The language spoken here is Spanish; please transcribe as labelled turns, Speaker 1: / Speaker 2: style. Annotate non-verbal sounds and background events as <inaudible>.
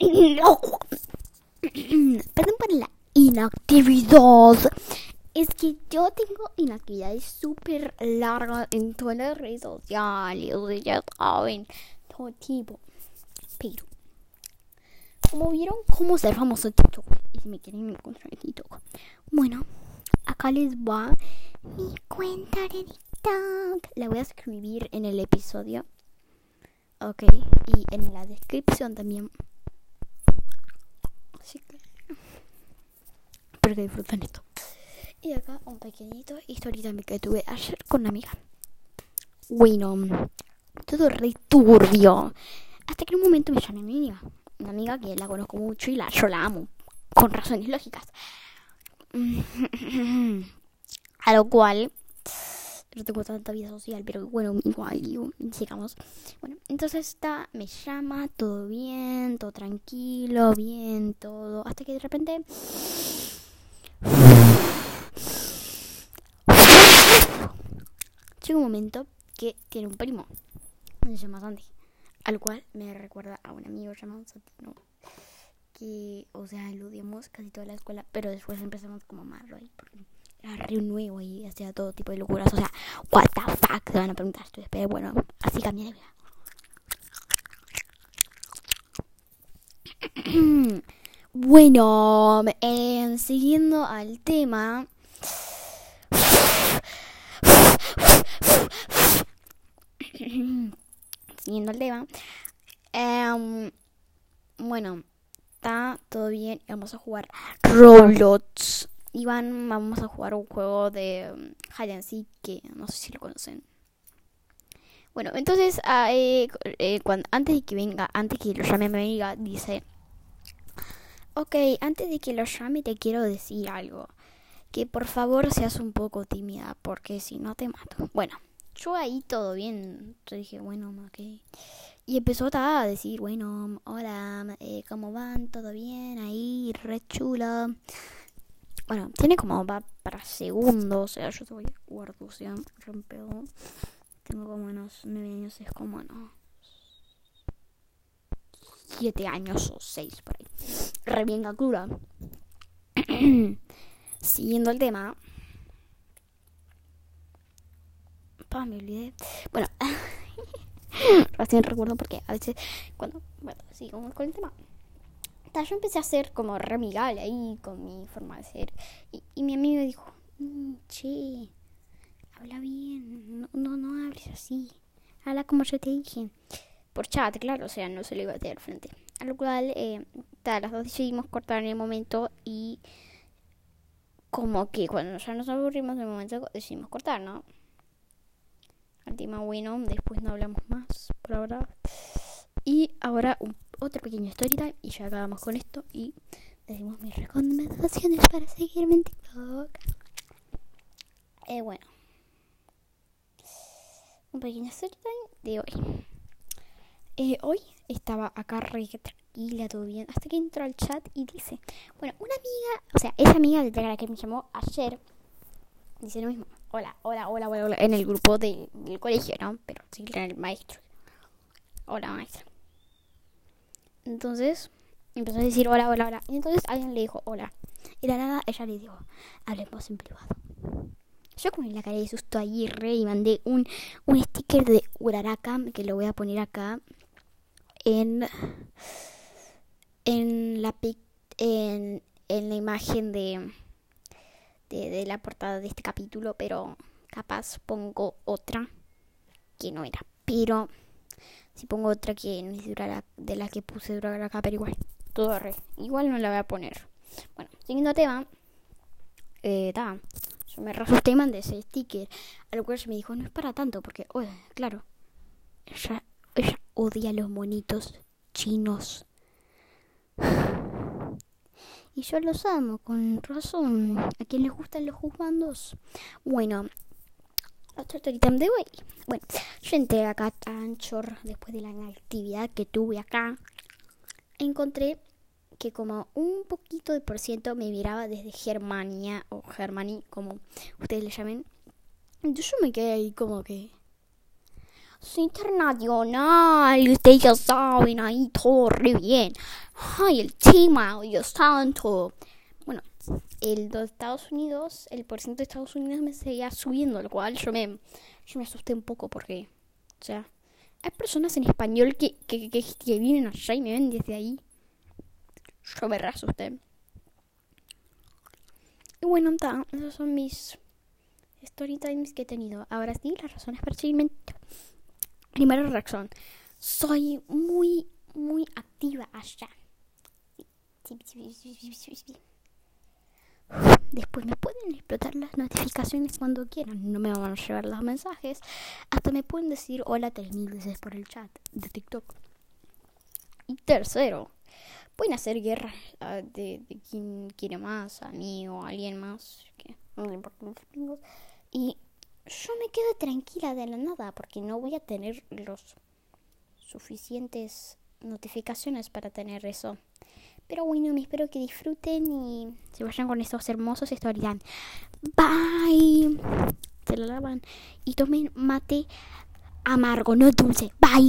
Speaker 1: <coughs> Perdón por la inactividad. Es que yo tengo inactividades súper largas en todas las redes sociales. Ya saben, todo tipo. Pero, como vieron cómo ser famoso en TikTok, y si me quieren encontrar en TikTok, bueno, acá les va mi cuenta de TikTok. La voy a escribir en el episodio. Ok, y en la descripción también. Así que. Espero que disfruten esto. Y acá un pequeñito historia que tuve ayer con una amiga. Bueno, todo re turbio. Hasta que en un momento me llamé mi amiga. Una amiga que la conozco mucho y la, yo la amo. Con razones lógicas. <laughs> A lo cual no tengo tanta vida social, pero bueno, igual, sigamos. Bueno, entonces está, me llama, todo bien, todo tranquilo, bien, todo. Hasta que de repente. Llega un momento que tiene un primo, se llama Santi, al cual me recuerda a un amigo llamado Santino. Que, o sea, lo odiamos casi toda la escuela, pero después empezamos como a amarlo ahí, porque era re nuevo y hacía todo tipo de locuras. O sea, what the fuck, se van a preguntar después. Bueno, así cambié de vida. <clears throat> bueno, eh, siguiendo al tema. <clears throat> siguiendo al tema. Eh, bueno, está todo bien. Vamos a jugar Roblox. Iván, vamos a jugar un juego de um, hide and seek que no sé si lo conocen. Bueno, entonces, ah, eh, eh, cuando, antes de que venga, antes que lo llame mi amiga, dice: Ok, antes de que lo llame, te quiero decir algo. Que por favor seas un poco tímida, porque si no te mato. Bueno, yo ahí todo bien. Yo dije, bueno, ok. Y empezó a decir, bueno, hola, eh, ¿cómo van? ¿Todo bien? Ahí, re chulo. Bueno, tiene como va para segundos. O sea, yo soy guardución, rompedo. Tengo como unos nueve años, es como no. Siete años o seis por. Re bien. <clears throat> Siguiendo el tema. Pa, me olvidé. Bueno, <laughs> recién recuerdo porque a veces cuando. Bueno, sigamos con el tema yo empecé a ser como re ahí con mi forma de ser. Y, mi amigo dijo, mm, che, habla bien, no, no, no hables así. Habla como yo te dije. Por chat, claro, o sea, no se lo iba a tener frente. A lo cual, eh, las dos decidimos cortar en el momento y como que cuando ya nos aburrimos en el momento decidimos cortar, ¿no? Al tema bueno, después no hablamos más por ahora. Y ahora un otra pequeña story y ya acabamos con esto y decimos mis recomendaciones para seguirme en TikTok. Eh, bueno, un pequeño story de hoy. Eh, hoy estaba acá re tranquila, todo bien, hasta que entró al chat y dice, bueno, una amiga, o sea, esa amiga de la que me llamó ayer, dice lo mismo, hola, hola, hola, hola, hola, en el grupo del colegio, ¿no? Pero sin el maestro. Hola, maestro. Entonces empezó a decir hola, hola, hola. Y entonces alguien le dijo hola. Y de la nada ella le dijo, hablemos en privado. Yo con la cara de susto ahí re y mandé un, un sticker de Uraraka que lo voy a poner acá en en la en, en la imagen de, de, la portada de este capítulo, pero capaz pongo otra que no era. Pero si pongo otra que no es de la que puse durar acá, pero igual, todo re. Igual no la voy a poner. Bueno, siguiendo tema, eh, yo me resusté y mandé ese sticker. A lo cual ella me dijo, no es para tanto, porque, claro, ella, ella odia a los monitos chinos. <sighs> Y yo los amo, con razón. A quien les gustan los juzgandos. Bueno, de hoy. Bueno, yo entré acá a Anchor después de la actividad que tuve acá. Encontré que como un poquito de por ciento me miraba desde Germania o Germany, como ustedes le llamen. Entonces yo me quedé ahí como que... internacional. Ustedes ya saben, ahí todo re bien. Ay, el tema, Dios santo. Bueno, el de Estados Unidos, el porcentaje de Estados Unidos me seguía subiendo, lo cual yo me, yo me asusté un poco porque, o sea, hay personas en español que, que, que, que vienen allá y me ven desde ahí. Yo me asusté. Y bueno, ta, esos son mis story times que he tenido. Ahora sí, las razones para seguirme. Primera razón. Soy muy, muy activa allá. Después me pueden explotar las notificaciones cuando quieran. No me van a llevar los mensajes. Hasta me pueden decir hola tres mil veces por el chat de TikTok. Y tercero, pueden hacer guerra uh, de, quien quiere más, a mí o a alguien más. Que no le importan los amigos. Y yo me quedo tranquila de la nada porque no voy a tener los suficientes notificaciones para tener eso. Pero bueno, me espero que disfruten y se vayan con estos hermosos storyline. Bye. Se lo lavan y tomen mate amargo, no dulce. Bye.